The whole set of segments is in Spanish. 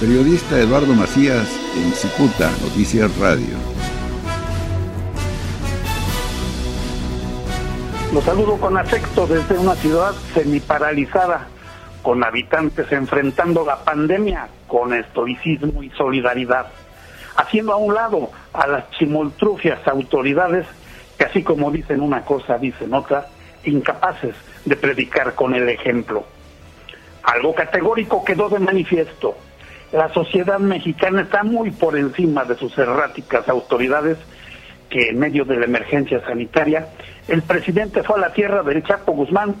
Periodista Eduardo Macías en Cicuta, Noticias Radio. Los saludo con afecto desde una ciudad semiparalizada, con habitantes enfrentando la pandemia con estoicismo y solidaridad, haciendo a un lado a las chimoltrufias autoridades que así como dicen una cosa, dicen otra, incapaces de predicar con el ejemplo. Algo categórico quedó de manifiesto. La sociedad mexicana está muy por encima de sus erráticas autoridades que en medio de la emergencia sanitaria el presidente fue a la tierra del Chapo Guzmán,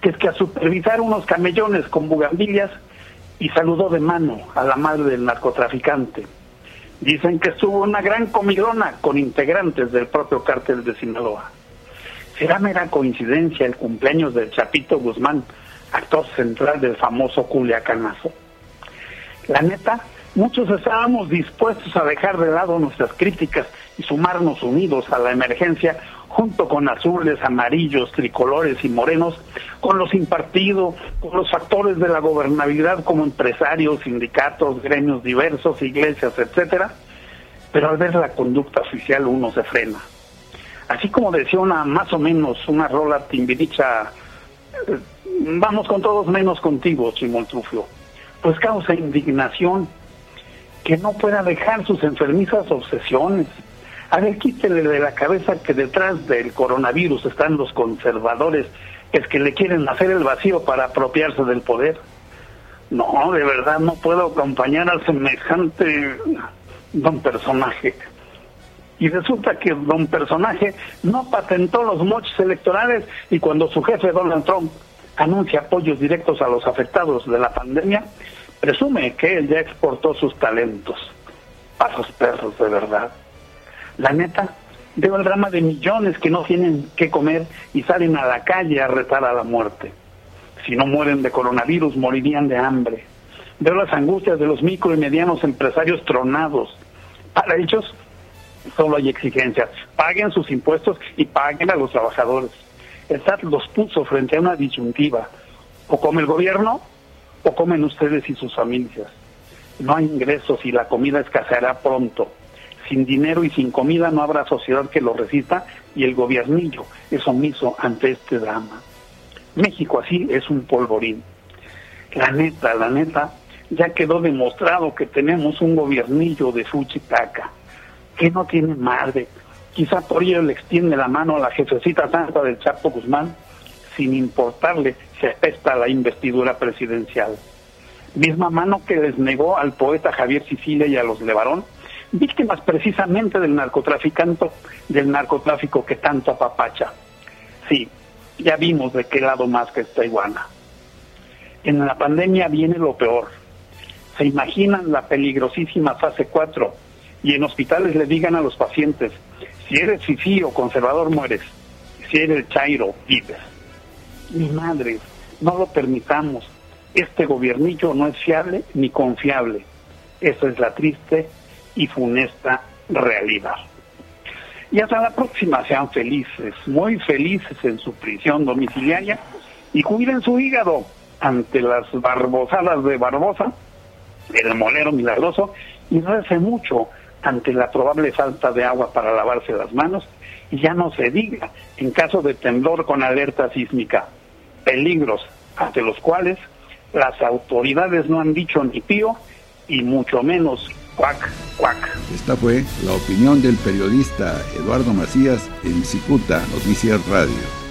que es que a supervisar unos camellones con bugambillas y saludó de mano a la madre del narcotraficante. Dicen que estuvo una gran comidona con integrantes del propio cártel de Sinaloa. ¿Será mera coincidencia el cumpleaños del Chapito Guzmán, actor central del famoso Culiacanazo? La neta, muchos estábamos dispuestos a dejar de lado nuestras críticas y sumarnos unidos a la emergencia junto con azules, amarillos, tricolores y morenos, con los impartidos, con los factores de la gobernabilidad como empresarios, sindicatos, gremios diversos, iglesias, etcétera, pero al ver la conducta oficial uno se frena. Así como decía una más o menos una rola timbiricha, eh, vamos con todos menos contigo, Simón Trufio, pues causa indignación que no pueda dejar sus enfermizas obsesiones, a ver, quítele de la cabeza que detrás del coronavirus están los conservadores, es que le quieren hacer el vacío para apropiarse del poder. No, de verdad no puedo acompañar al semejante don personaje. Y resulta que don personaje no patentó los moches electorales y cuando su jefe Donald Trump anuncia apoyos directos a los afectados de la pandemia, presume que él ya exportó sus talentos. Pasos perros, de verdad. La neta, veo el drama de millones que no tienen qué comer y salen a la calle a retar a la muerte. Si no mueren de coronavirus, morirían de hambre. Veo las angustias de los micro y medianos empresarios tronados. Para ellos solo hay exigencias. Paguen sus impuestos y paguen a los trabajadores. El SAT los puso frente a una disyuntiva. O come el gobierno o comen ustedes y sus familias. No hay ingresos y la comida escaseará pronto sin dinero y sin comida no habrá sociedad que lo resista y el gobiernillo es omiso ante este drama. México así es un polvorín. La neta, la neta, ya quedó demostrado que tenemos un gobiernillo de fuchitaca, que no tiene madre. Quizá por ello le extiende la mano a la jefecita santa del Chapo Guzmán, sin importarle si apesta la investidura presidencial. Misma mano que les negó al poeta Javier Sicilia y a los Levarón víctimas precisamente del narcotraficante, del narcotráfico que tanto apapacha. Sí, ya vimos de qué lado más que esta iguana. En la pandemia viene lo peor. Se imaginan la peligrosísima fase 4 y en hospitales le digan a los pacientes, si eres fifí conservador mueres, si eres chairo vives. Mi madre, no lo permitamos. Este gobiernillo no es fiable ni confiable. Esa es la triste y funesta realidad. Y hasta la próxima, sean felices, muy felices en su prisión domiciliaria y cuiden su hígado ante las barbosadas de Barbosa, el molero milagroso, y rece mucho ante la probable falta de agua para lavarse las manos, y ya no se diga en caso de temblor con alerta sísmica, peligros ante los cuales las autoridades no han dicho ni pío y mucho menos cuac, cuac. Esta fue la opinión del periodista Eduardo Macías en Cicuta Noticias Radio.